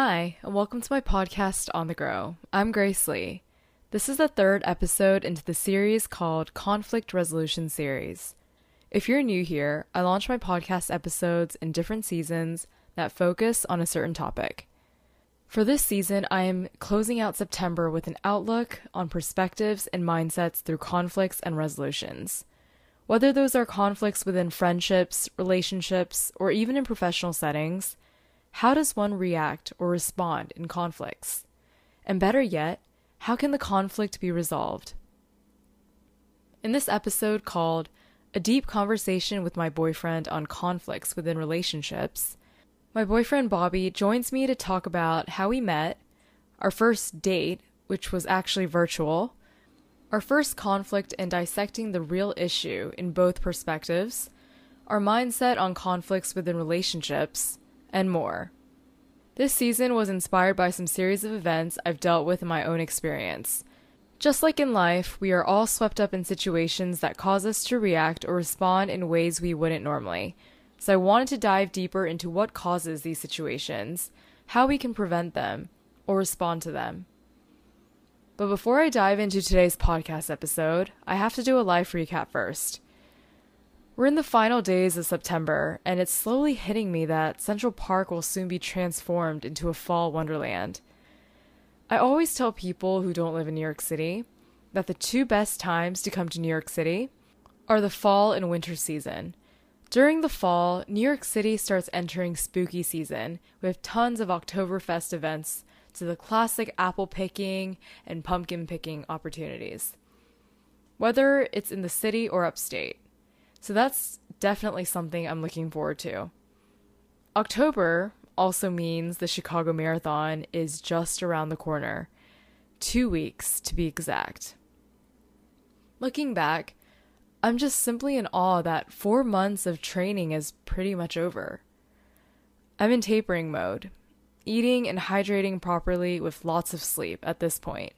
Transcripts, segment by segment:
Hi, and welcome to my podcast On the Grow. I'm Grace Lee. This is the third episode into the series called Conflict Resolution Series. If you're new here, I launch my podcast episodes in different seasons that focus on a certain topic. For this season, I am closing out September with an outlook on perspectives and mindsets through conflicts and resolutions. Whether those are conflicts within friendships, relationships, or even in professional settings, how does one react or respond in conflicts? And better yet, how can the conflict be resolved? In this episode called A Deep Conversation with My Boyfriend on Conflicts Within Relationships, my boyfriend Bobby joins me to talk about how we met, our first date, which was actually virtual, our first conflict and dissecting the real issue in both perspectives, our mindset on conflicts within relationships, and more. This season was inspired by some series of events I've dealt with in my own experience. Just like in life, we are all swept up in situations that cause us to react or respond in ways we wouldn't normally. So I wanted to dive deeper into what causes these situations, how we can prevent them, or respond to them. But before I dive into today's podcast episode, I have to do a life recap first. We're in the final days of September, and it's slowly hitting me that Central Park will soon be transformed into a fall wonderland. I always tell people who don't live in New York City that the two best times to come to New York City are the fall and winter season. During the fall, New York City starts entering spooky season with tons of Oktoberfest events to the classic apple picking and pumpkin picking opportunities, whether it's in the city or upstate. So that's definitely something I'm looking forward to. October also means the Chicago Marathon is just around the corner. Two weeks to be exact. Looking back, I'm just simply in awe that four months of training is pretty much over. I'm in tapering mode, eating and hydrating properly with lots of sleep at this point.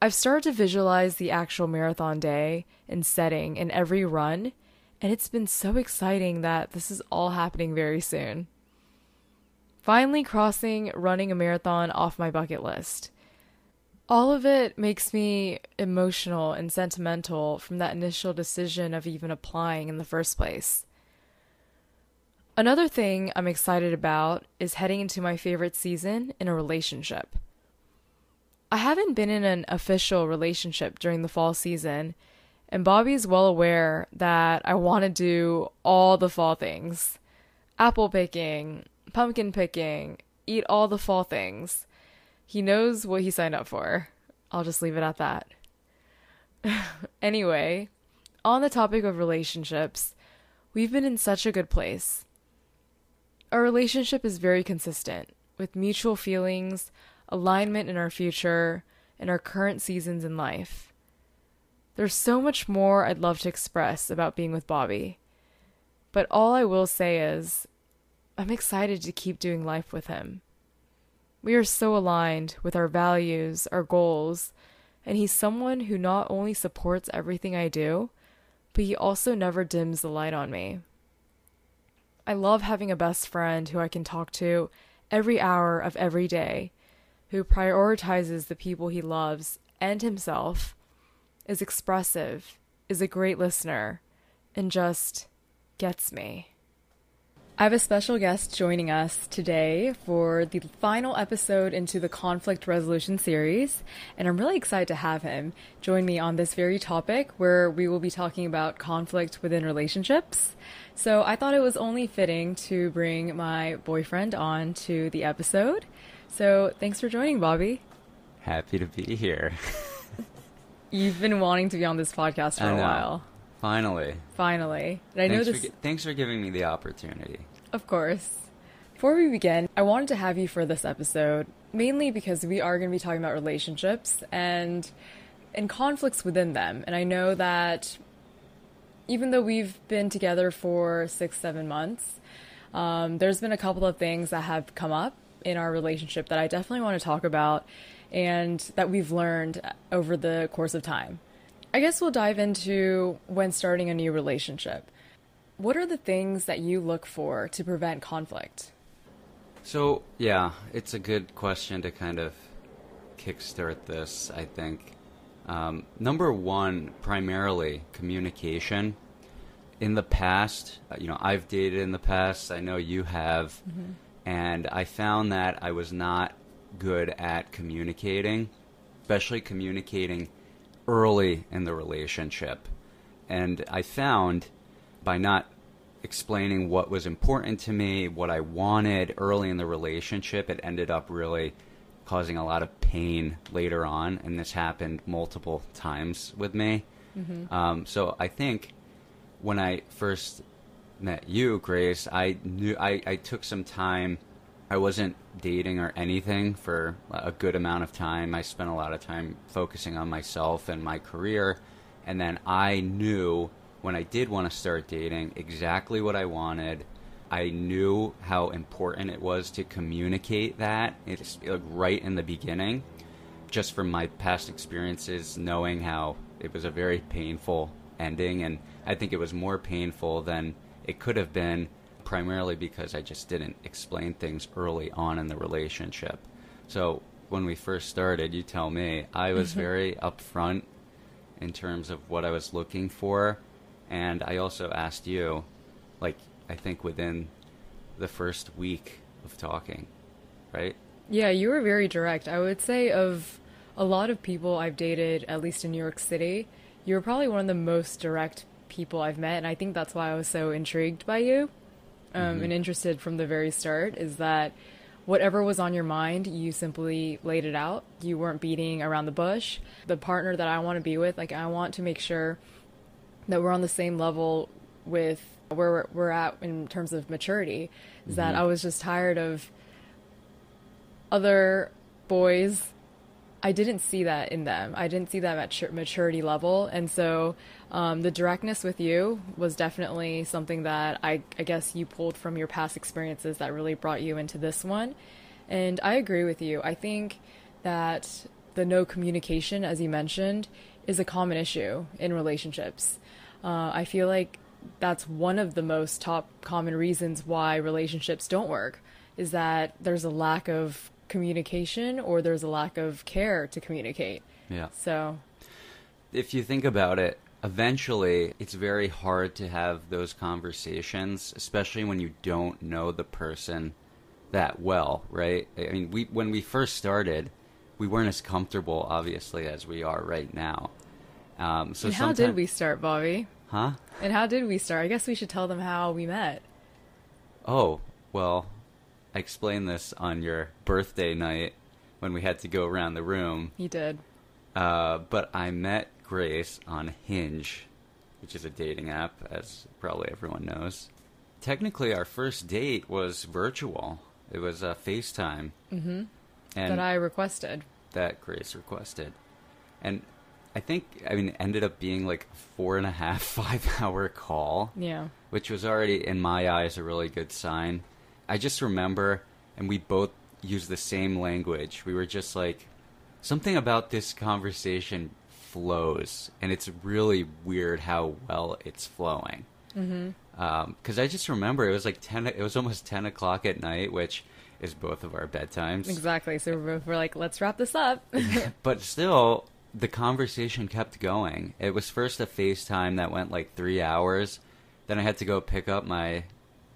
I've started to visualize the actual marathon day and setting in every run, and it's been so exciting that this is all happening very soon. Finally, crossing running a marathon off my bucket list. All of it makes me emotional and sentimental from that initial decision of even applying in the first place. Another thing I'm excited about is heading into my favorite season in a relationship. I haven't been in an official relationship during the fall season, and Bobby is well aware that I want to do all the fall things apple picking, pumpkin picking, eat all the fall things. He knows what he signed up for. I'll just leave it at that. anyway, on the topic of relationships, we've been in such a good place. Our relationship is very consistent, with mutual feelings, alignment in our future, and our current seasons in life. There's so much more I'd love to express about being with Bobby. But all I will say is, I'm excited to keep doing life with him. We are so aligned with our values, our goals, and he's someone who not only supports everything I do, but he also never dims the light on me. I love having a best friend who I can talk to every hour of every day who prioritizes the people he loves and himself, is expressive, is a great listener, and just gets me. I have a special guest joining us today for the final episode into the conflict resolution series, and I'm really excited to have him join me on this very topic where we will be talking about conflict within relationships. So I thought it was only fitting to bring my boyfriend on to the episode. So thanks for joining, Bobby. Happy to be here. You've been wanting to be on this podcast for a while. Finally. Finally. And I thanks know this. For, thanks for giving me the opportunity. Of course. Before we begin, I wanted to have you for this episode mainly because we are going to be talking about relationships and and conflicts within them. And I know that even though we've been together for six, seven months, um, there's been a couple of things that have come up in our relationship that I definitely want to talk about and that we've learned over the course of time. I guess we'll dive into when starting a new relationship. What are the things that you look for to prevent conflict? So, yeah, it's a good question to kind of kickstart this, I think. Um, number one, primarily communication. In the past, uh, you know, I've dated in the past, I know you have, and I found that I was not good at communicating, especially communicating early in the relationship. And I found by not explaining what was important to me, what I wanted early in the relationship, it ended up really causing a lot of pain later on. And this happened multiple times with me. Um, so I think when I first met you, Grace, I knew I, I took some time. I wasn't dating or anything for a good amount of time. I spent a lot of time focusing on myself and my career. And then I knew when I did want to start dating exactly what I wanted. I knew how important it was to communicate that. It's like right in the beginning, just from my past experiences, knowing how it was a very painful ending. And I think it was more painful than it could have been, primarily because I just didn't explain things early on in the relationship. So when we first started, you tell me, I was mm-hmm. very upfront in terms of what I was looking for. And I also asked you, like, I think within the first week of talking, right? Yeah, you were very direct. I would say of a lot of people I've dated, at least in New York City, you were probably one of the most direct people I've met, and I think that's why I was so intrigued by you um, and interested from the very start. Is that whatever was on your mind, you simply laid it out. You weren't beating around the bush. The partner that I want to be with, like I want to make sure that we're on the same level with where we're, we're at in terms of maturity. Is that I was just tired of other boys I didn't see that in them. I didn't see that matur- maturity level, and so um, the directness with you was definitely something that I, I guess you pulled from your past experiences that really brought you into this one. And I agree with you. I think that the no communication, as you mentioned, is a common issue in relationships. Uh, I feel like that's one of the most top common reasons why relationships don't work is that there's a lack of communication or there's a lack of care to communicate. Yeah. So, if you think about it, eventually it's very hard to have those conversations, especially when you don't know the person that well, right? I mean, we when we first started, we weren't as comfortable, obviously, as we are right now. Um, so and how sometime- did we start, Bobby? Huh? And how did we start? I guess we should tell them how we met. Oh, well, I explained this on your birthday night when we had to go around the room. You did. Uh, but I met Grace on Hinge, which is a dating app, as probably everyone knows. Technically, our first date was virtual. It was a FaceTime. Mm-hmm. That I requested. that Grace requested. And I think, I mean, it ended up being like a four and a half, five hour call Yeah. which was already in my eyes a really good sign. I just remember, and we both used the same language. We were just like, something about this conversation flows, and it's really weird how well it's flowing. Mm-hmm. Um, because I just remember it was like ten. It was almost ten o'clock at night, which is both of our bedtimes. Exactly. So we're, we're like, let's wrap this up. But still, the conversation kept going. It was first a FaceTime that went like three hours. Then I had to go pick up my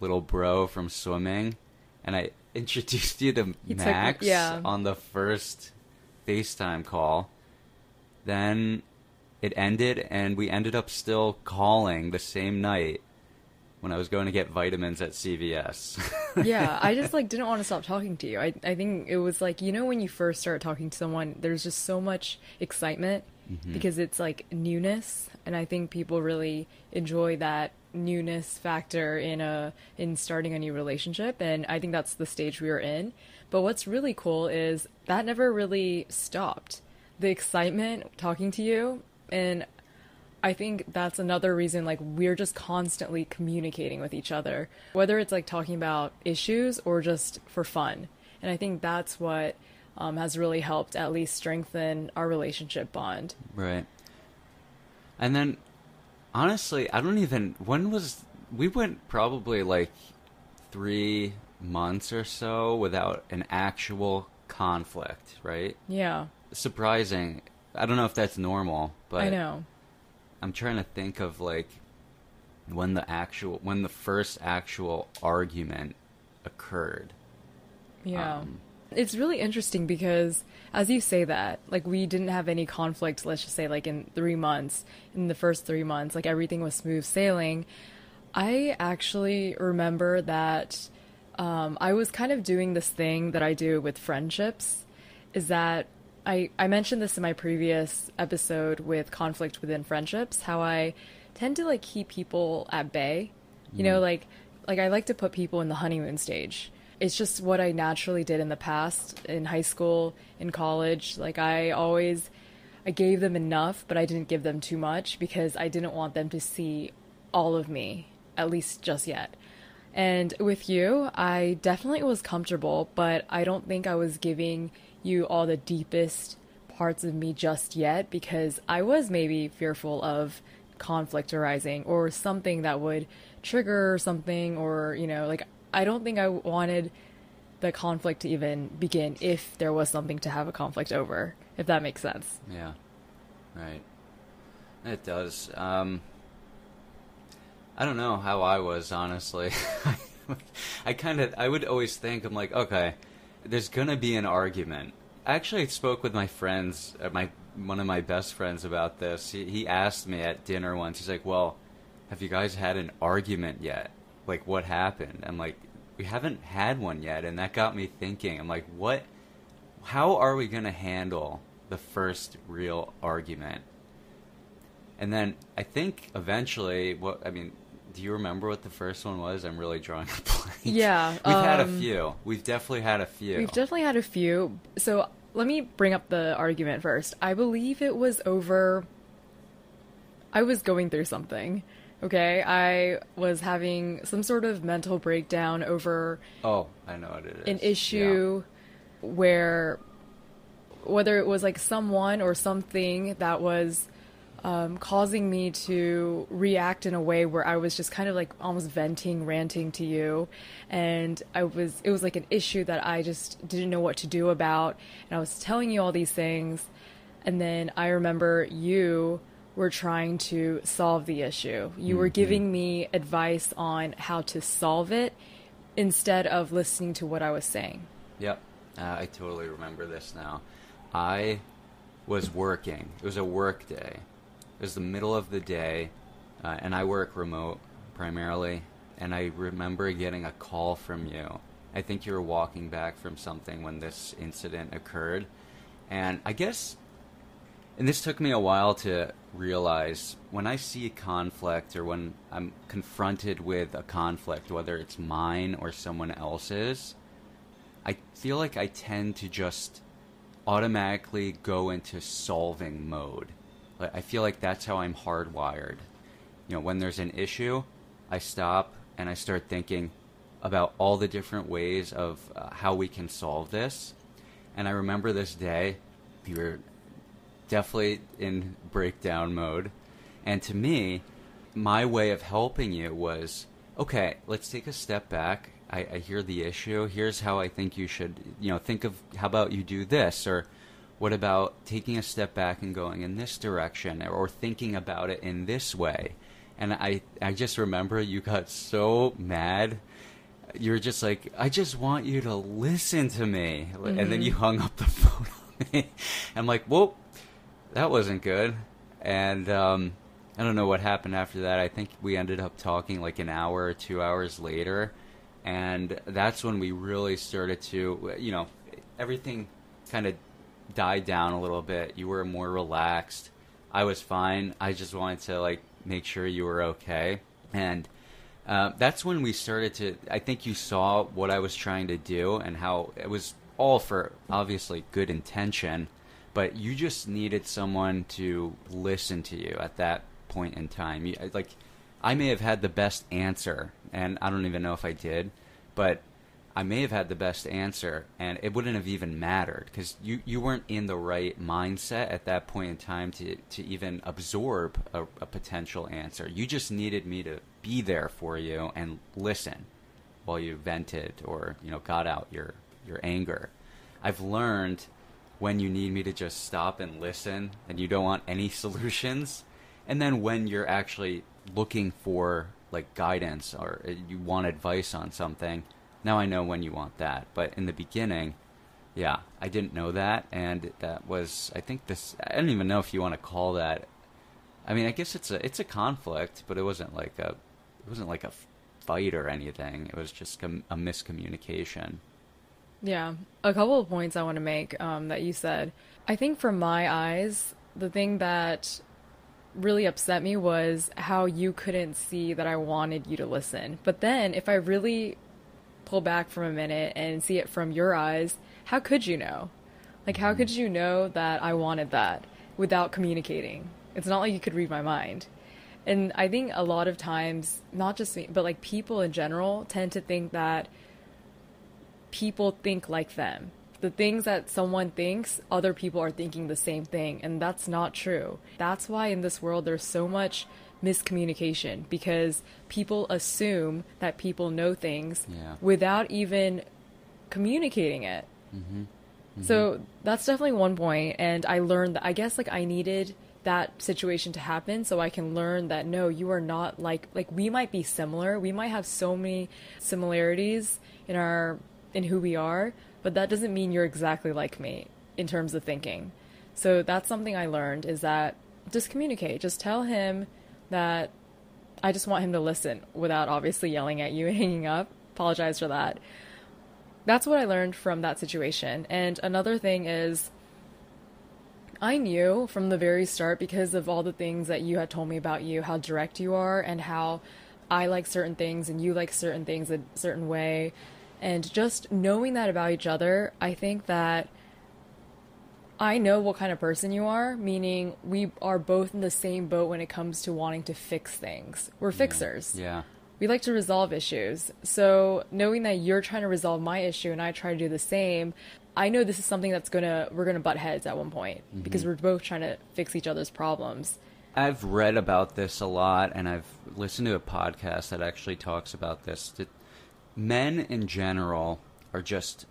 little bro from swimming, and I introduced you to He took- Max yeah. on the first FaceTime call. Then it ended, and we ended up still calling the same night when I was going to get vitamins at CVS. yeah, I just like didn't want to stop talking to you. I I think it was like you know when you first start talking to someone, there's just so much excitement mm-hmm. because it's like newness, and I think people really enjoy that newness factor in a in starting a new relationship, and I think that's the stage we were in. But what's really cool is that never really stopped. The excitement talking to you and I think that's another reason like we're just constantly communicating with each other, whether it's like talking about issues or just for fun. And I think that's what um, has really helped at least strengthen our relationship bond. Right. And then, honestly, I don't even. When was. We went probably like three, months or so without an actual conflict, right? Yeah. Surprising. I don't know if that's normal, but I know. I'm trying to think of like when the actual when the first actual argument occurred. Yeah. Um, it's really interesting because as you say that, like we didn't have any conflict, let's just say like in 3 months, in the first 3 months, like everything was smooth sailing. I actually remember that um, I was kind of doing this thing that I do with friendships is that I, I mentioned this in my previous episode with conflict within friendships, how I tend to like keep people at bay. You know, like like I like to put people in the honeymoon stage. It's just what I naturally did in the past in high school, in college. Like I always I gave them enough, but I didn't give them too much because I didn't want them to see all of me, at least just yet. And with you, I definitely was comfortable, but I don't think I was giving you all the deepest parts of me just yet because I was maybe fearful of conflict arising or something that would trigger something or, you know, like I don't think I wanted the conflict to even begin if there was something to have a conflict over, if that makes sense. Yeah. Right. It does. Um, I don't know how I was honestly. I kind of I would always think I'm like, okay, there's gonna be an argument. Actually, I spoke with my friends, uh, my one of my best friends about this. He, he asked me at dinner once. He's like, "Well, have you guys had an argument yet? Like, what happened?" I'm like, "We haven't had one yet," and that got me thinking. I'm like, "What? How are we gonna handle the first real argument?" And then I think eventually, what I mean, do you remember what the first one was? I'm really drawing a blank. Yeah, we've had a um, few. We've definitely had a few. We've definitely had a few. So let me bring up the argument first. I believe it was over. I was going through something. Okay, I was having some sort of mental breakdown over oh, I know what it is. an issue where whether it was like someone or something that was um, causing me to react in a way where I was just kind of like almost venting, ranting to you, and I was it was like an issue that I just didn't know what to do about, and I was telling you all these things, and then I remember you were trying to solve the issue. You were giving me advice on how to solve it instead of listening to what I was saying. Yep. Uh, I totally remember this now. I was working. It was a work day. It was the middle of the day, uh, and I work remote primarily. And I remember getting a call from you. I think you were walking back from something when this incident occurred. And I guess, and this took me a while to realize when I see a conflict or when I'm confronted with a conflict, whether it's mine or someone else's, I feel like I tend to just automatically go into solving mode. Like, I feel like that's how I'm hardwired. You know, when there's an issue, I stop and I start thinking about all the different ways of uh, how we can solve this. And I remember this day, you were definitely in breakdown mode. And to me, my way of helping you was okay, let's take a step back. I, I hear the issue. Here's how I think you should, you know, think of how about you do this or what about taking a step back and going in this direction or thinking about it in this way? And I, I just remember you got so mad. You were just like, I just want you to listen to me. And then mm-hmm. you hung up the phone on me. I'm like, well, that wasn't good. And um, I don't know what happened after that. I think we ended up talking like an hour or two hours later. And that's when we really started to, you know, everything kind of died down a little bit. You were more relaxed. I was fine. I just wanted to like make sure you were okay. And uh, that's when we started to. I think you saw what I was trying to do and how it was all for obviously good intention, but you just needed someone to listen to you at that point in time. You, like, I may have had the best answer, and I don't even know if I did, but I may have had the best answer, and it wouldn't have even mattered because you, you weren't in the right mindset at that point in time to, to even absorb a, a potential answer. You just needed me to be there for you and listen. while you vented or you know got out your your anger. I've learned when you need me to just stop and listen and you don't want any solutions and then when you're actually looking for like guidance or uh, you want advice on something now i know when you want that. But in the beginning yeah i didn't know that and that was i think this i don't even know if you want to call that i mean i guess it's a it's a conflict but it wasn't like a it wasn't like a fight or anything. It was just a, a miscommunication Yeah, a couple of points I want to make um, that you said. I think from my eyes, the thing that really upset me was how you couldn't see that I wanted you to listen. But then, if I really pull back from a minute and see it from your eyes, how could you know? Like, how could you know that I wanted that without communicating? It's not like you could read my mind. And I think a lot of times, not just me, but like people in general tend to think that people think like them. The things that someone thinks, other people are thinking the same thing, and that's not true. That's why in this world there's so much miscommunication because people assume that people know things Yeah. without even communicating it. Mm-hmm. So mm-hmm. that's definitely one point, and I learned that I guess like I needed that situation to happen so I can learn that no, you are not like like we might be similar, we might have so many similarities in our in who we are, but that doesn't mean you're exactly like me in terms of thinking. So that's something I learned is that just communicate, just tell him that I just want him to listen without obviously yelling at you and hanging up. Apologize for that that's what I learned from that situation. And another thing is, I knew from the very start because of all the things that you had told me about you, how direct you are, and how I like certain things and you like certain things a certain way. And just knowing that about each other, I think that I know what kind of person you are, meaning we are both in the same boat when it comes to wanting to fix things. We're fixers yeah we like to resolve issues. So knowing that you're trying to resolve my issue and I try to do the same, I know this is something that's gonna we're gonna butt heads at one point mm-hmm. because we're both trying to fix each other's problems. I've read about this a lot, and I've listened to a podcast that actually talks about this. Men in general are just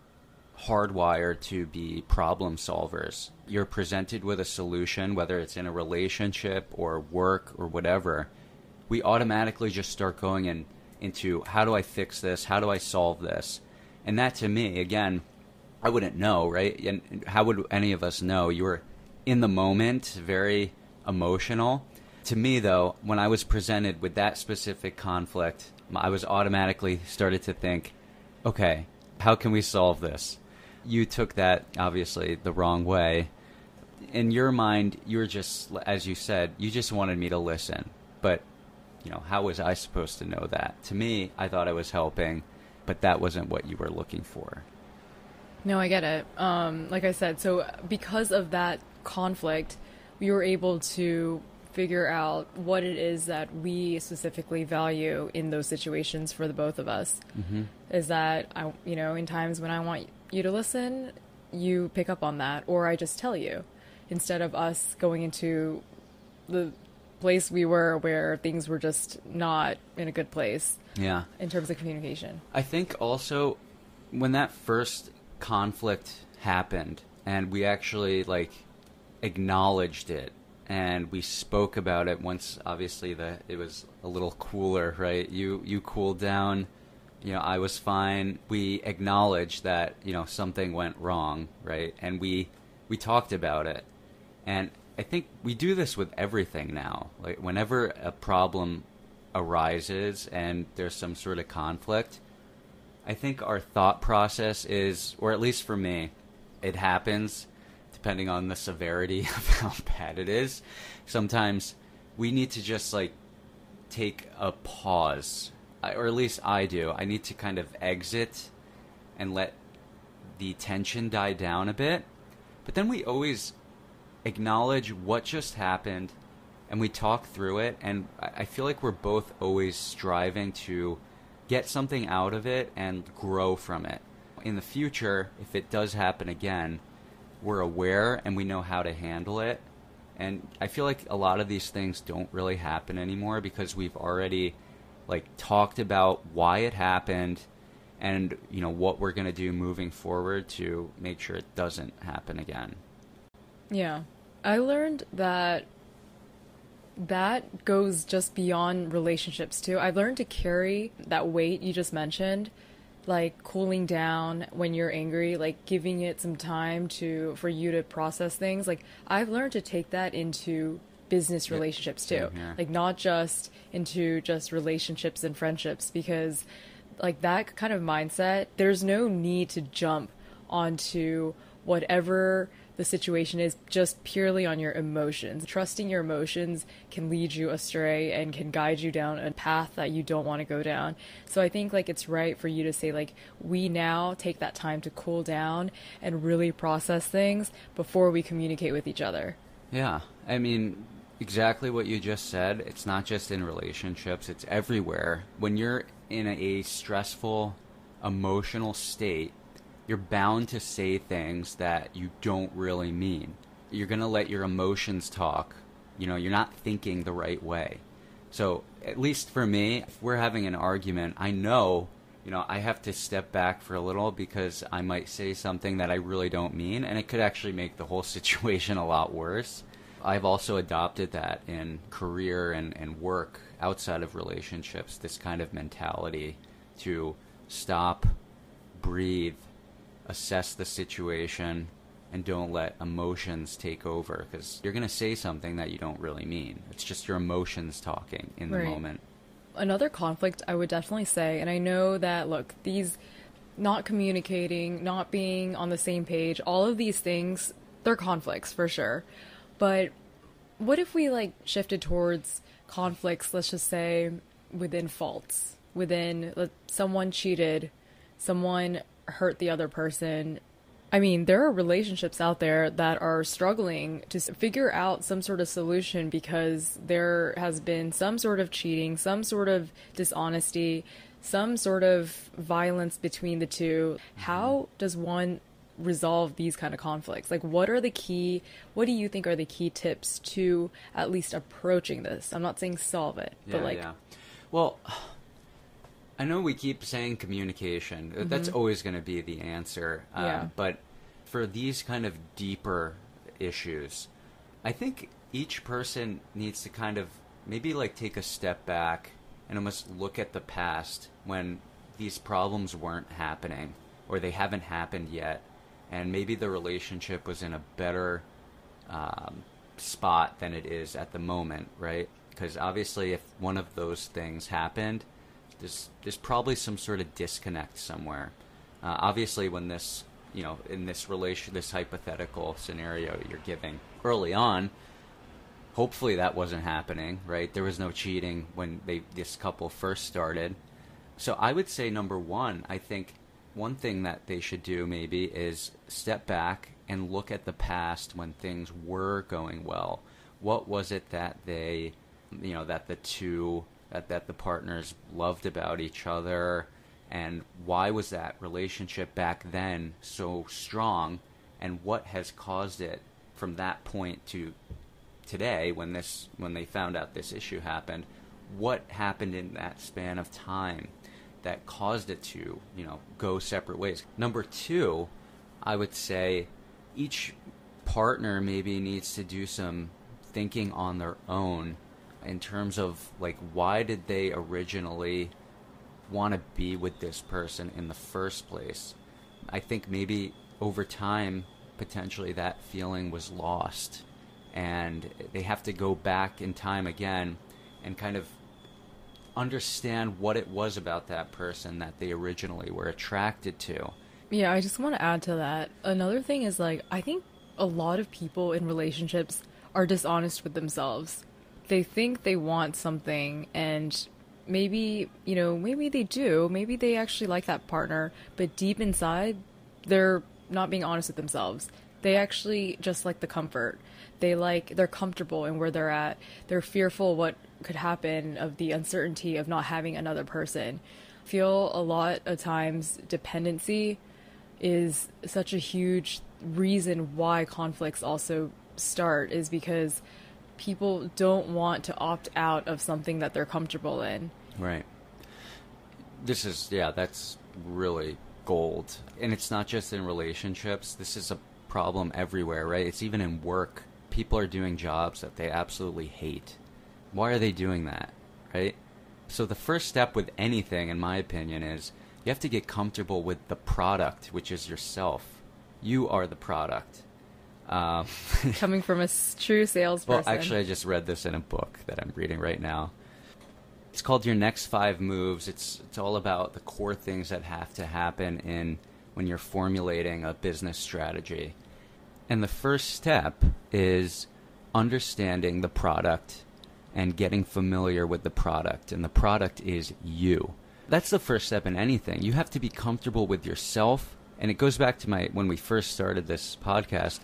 hardwired to be problem solvers. You're presented with a solution, whether it's in a relationship or work or whatever. We automatically just start going in into how do I fix this? How do I solve this? And that to me, again, I wouldn't know, right? And how would any of us know? You were in the moment, very emotional. To me, though, when I was presented with that specific conflict, I was automatically started to think, okay, how can we solve this? You took that obviously the wrong way. In your mind, you were just, as you said, you just wanted me to listen. But, you know, how was I supposed to know that? To me, I thought I was helping, but that wasn't what you were looking for. No, I get it. Um, like I said, so because of that conflict, we were able to figure out what it is that we specifically value in those situations for the both of us. Mm-hmm. Is that I, you know, in times when I want you to listen, you pick up on that, or I just tell you, instead of us going into the place we were where things were just not in a good place Yeah. in terms of communication. I think also when that first conflict happened and we actually like acknowledged it and we spoke about it once obviously the it was a little cooler, right? You you cooled down, you know, I was fine. We acknowledged that, you know, something went wrong, right? And we we talked about it. And I think we do this with everything now. Like whenever a problem arises and there's some sort of conflict, I think our thought process is, or at least for me, it happens depending on the severity of how bad it is. Sometimes we need to just like take a pause, I- or at least I do. I need to kind of exit and let the tension die down a bit. But then we always acknowledge what just happened and we talk through it and I I feel like we're both always striving to get something out of it and grow from it. In the future, if it does happen again, we're aware and we know how to handle it. And I feel like a lot of these things don't really happen anymore because we've already like talked about why it happened and you know what we're going to do moving forward to make sure it doesn't happen again. Yeah. I learned that that goes just beyond relationships too. I've learned to carry that weight you just mentioned, like cooling down when you're angry, like giving it some time to for you to process things. Like I've learned to take that into business relationships too. Like not just into just relationships and friendships because like that kind of mindset, there's no need to jump onto whatever the situation is just purely on your emotions. Trusting your emotions can lead you astray and can guide you down a path that you don't want to go down. So I think like it's right for you to say like we now take that time to cool down and really process things before we communicate with each other. Yeah. I mean, exactly what you just said. It's not just in relationships, it's everywhere. When you're in a stressful emotional state, you're bound to say things that you don't really mean. You're going to let your emotions talk. You know, you're not thinking the right way. So, at least for me, if we're having an argument, I know, you know, I have to step back for a little because I might say something that I really don't mean, and it could actually make the whole situation a lot worse. I've also adopted that in career and, and work outside of relationships, this kind of mentality to stop, breathe, assess the situation and don't let emotions take over because you're going to say something that you don't really mean. It's just your emotions talking in Right. the moment. Another conflict I would definitely say, and I know that look, these not communicating, not being on the same page, all of these things, they're conflicts for sure. But what if we like shifted towards conflicts, let's just say within faults, within let, someone cheated, someone hurt the other person. I mean, there are relationships out there that are struggling to figure out some sort of solution because there has been some sort of cheating, some sort of dishonesty, some sort of violence between the two. How does one resolve these kind of conflicts? Like, what are the key, what do you think are the key tips to at least approaching this? I'm not saying solve it, but like, yeah. Well, I know we keep saying communication. Uh, That's always going to be the answer. Um, Mm-hmm. Yeah. But for these kind of deeper issues, I think each person needs to kind of maybe like take a step back and almost look at the past when these problems weren't happening or they haven't happened yet. And maybe the relationship was in a better um, spot than it is at the moment, right? Because obviously, if one of those things happened, there's there's probably some sort of disconnect somewhere. Uh, obviously, when this you know in this relation, this hypothetical scenario you're giving early on, hopefully that wasn't happening, right? There was no cheating when they this couple first started. So I would say number one, I think one thing that they should do maybe is step back and look at the past when things were going well. What was it that they, you know, that the two, that, that the partners loved about each other, and why was that relationship back then so strong, and what has caused it from that point to today when this when they found out this issue happened? What happened in that span of time that caused it to you know go separate ways? Number 2 i would say each partner maybe needs to do some thinking on their own in terms of like why did they originally want to be with this person in the first place i think maybe over time potentially that feeling was lost and they have to go back in time again and kind of understand what it was about that person that they originally were attracted to. Yeah, I just want to add to that. Another thing is like I think a lot of people in relationships are dishonest with themselves. They think they want something and maybe, you know, maybe they do, maybe they actually like that partner, but deep inside they're not being honest with themselves. They actually just like the comfort. They like they're comfortable in where they're at. They're fearful what could happen of the uncertainty of not having another person. Feel a lot of times dependency is such a huge reason why conflicts also start is because people don't want to opt out of something that they're comfortable in. Right. This is yeah, that's really gold. And it's not just in relationships. This is a problem everywhere, right? It's even in work. People are doing jobs that they absolutely hate. Why are they doing that, right? So the first step with anything, in my opinion, is you have to get comfortable with the product, which is yourself. You are the product. Um, Coming from a true salesperson. well, actually, I just read this in a book that I'm reading right now. It's called Your Next Five Moves. It's it's all about the core things that have to happen in when you're formulating a business strategy. And the first step is understanding the product and getting familiar with the product. And the product is you. That's the first step in anything. You have to be comfortable with yourself. And it goes back to my when we first started this podcast.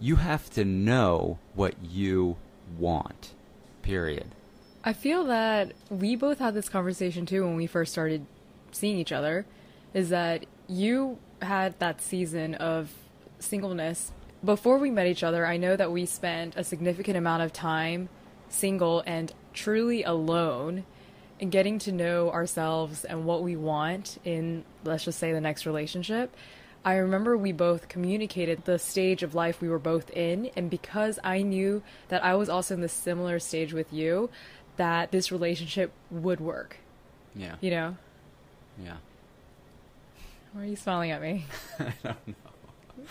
You have to know what you want. Period. I feel that we both had this conversation too when we first started seeing each other. Is that you had that season of singleness before we met each other? I know that we spent a significant amount of time single and truly alone and getting to know ourselves and what we want in, let's just say, the next relationship. I remember we both communicated the stage of life we were both in, and because I knew that I was also in the similar stage with you, that this relationship would work. Yeah. You know? Yeah. Why are you smiling at me? I don't know.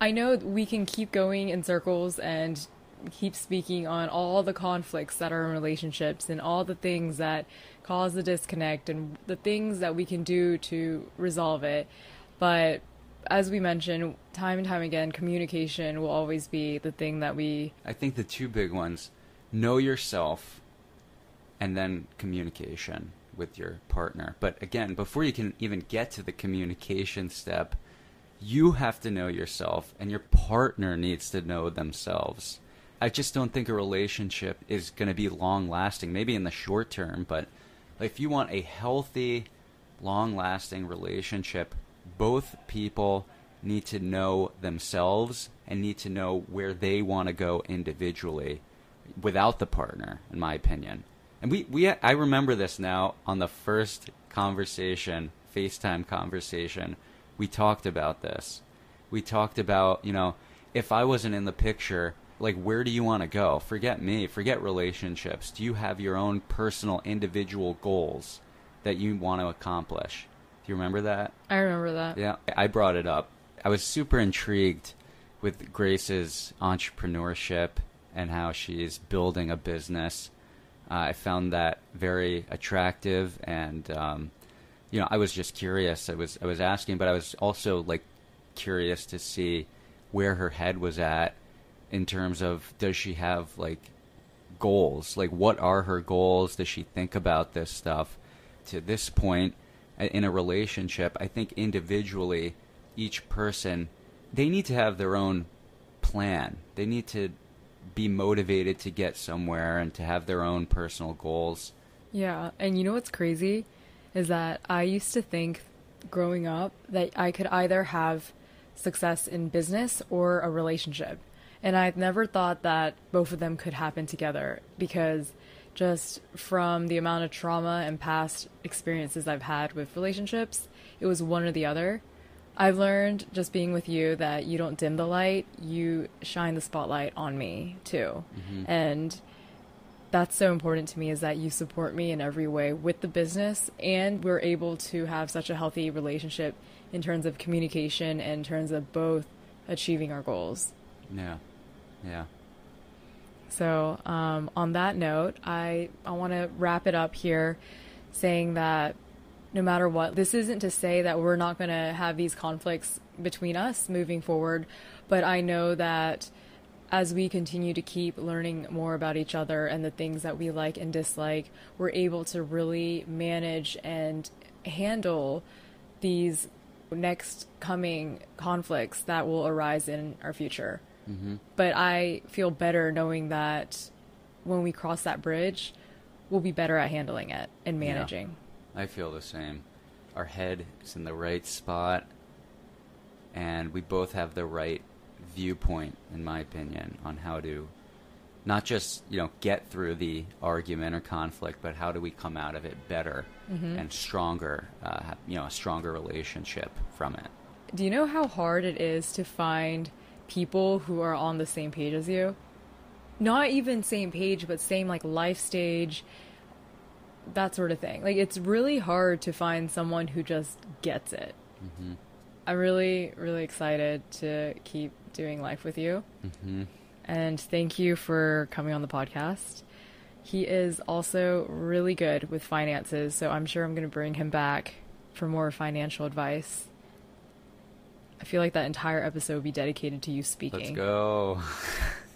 I know we can keep going in circles and keep speaking on all the conflicts that are in relationships and all the things that cause the disconnect and the things that we can do to resolve it. But as we mentioned, time and time again, communication will always be the thing that we. I think the two big ones know yourself and then communication with your partner. But again, before you can even get to the communication step, you have to know yourself and your partner needs to know themselves. I just don't think a relationship is going to be long lasting, maybe in the short term, but if you want a healthy, long lasting relationship, both people need to know themselves and need to know where they want to go individually without the partner, in my opinion. And we, we I remember this now on the first conversation, FaceTime conversation, we talked about this. We talked about, you know, if I wasn't in the picture, like where do you want to go? Forget me, forget relationships. Do you have your own personal individual goals that you want to accomplish? Do you remember that? I remember that. Yeah, I brought it up. I was super intrigued with Grace's entrepreneurship and how she's building a business. Uh, I found that very attractive, and um, you know, I was just curious. I was I was asking, but I was also like curious to see where her head was at in terms of does she have like goals? Like, what are her goals? Does she think about this stuff? To this point in a relationship, I think individually, each person they need to have their own plan. They need to be motivated to get somewhere and to have their own personal goals. Yeah, and you know what's crazy is that I used to think growing up that I could either have success in business or a relationship. And I never thought that both of them could happen together because just from the amount of trauma and past experiences I've had with relationships, it was one or the other. I've learned just being with you that you don't dim the light, you shine the spotlight on me too. Mm-hmm. And that's so important to me is that you support me in every way with the business and we're able to have such a healthy relationship in terms of communication and in terms of both achieving our goals. Yeah, yeah. So, um, on that note, I, I want to wrap it up here saying that no matter what, this isn't to say that we're not going to have these conflicts between us moving forward, but I know that as we continue to keep learning more about each other and the things that we like and dislike, we're able to really manage and handle these next coming conflicts that will arise in our future. Mm-hmm. But I feel better knowing that when we cross that bridge, we'll be better at handling it and Yeah. managing. I feel the same. Our head is in the right spot, and we both have the right viewpoint, in my opinion, on how to not just you know get through the argument or conflict, but how do we come out of it better and stronger? Uh, you know, a stronger relationship from it. Do you know how hard it is to find people who are on the same page as you? Not even same page, but same like life stage, that sort of thing. Like it's really hard to find someone who just gets it. I'm really, really excited to keep doing life with you. Mm-hmm. And thank you for coming on the podcast. He is also really good with finances, so I'm sure I'm going to bring him back for more financial advice. I feel like that entire episode would be dedicated to you speaking. Let's go.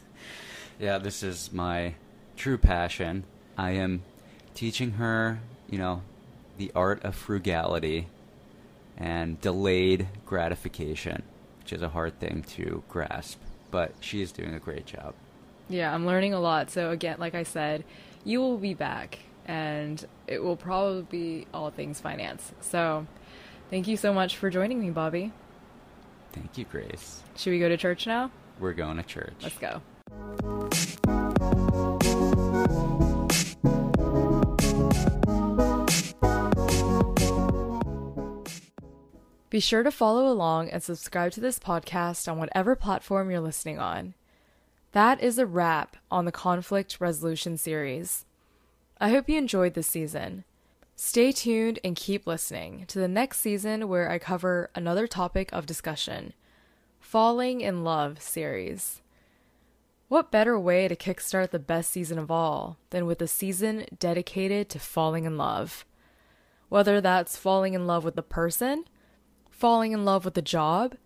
yeah, this is my true passion. I am teaching her, you know, the art of frugality and delayed gratification, which is a hard thing to grasp, but she is doing a great job. Yeah, I'm learning a lot. So again, like I said, you will be back and it will probably be all things finance. So thank you so much for joining me, Bobby. Thank you, Grace. Should we go to church now? We're going to church. Let's go. Be sure to follow along and subscribe to this podcast on whatever platform you're listening on. That is a wrap on the conflict resolution series. I hope you enjoyed this season. Stay tuned and keep listening to the next season where I cover another topic of discussion Falling in Love series. What better way to kickstart the best season of all than with a season dedicated to falling in love? Whether that's falling in love with the person, falling in love with the job,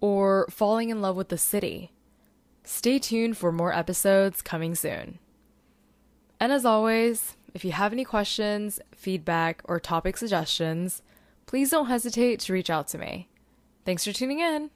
or falling in love with the city. Stay tuned for more episodes coming soon. And as always, if you have any questions, feedback, or topic suggestions, please don't hesitate to reach out to me. Thanks for tuning in.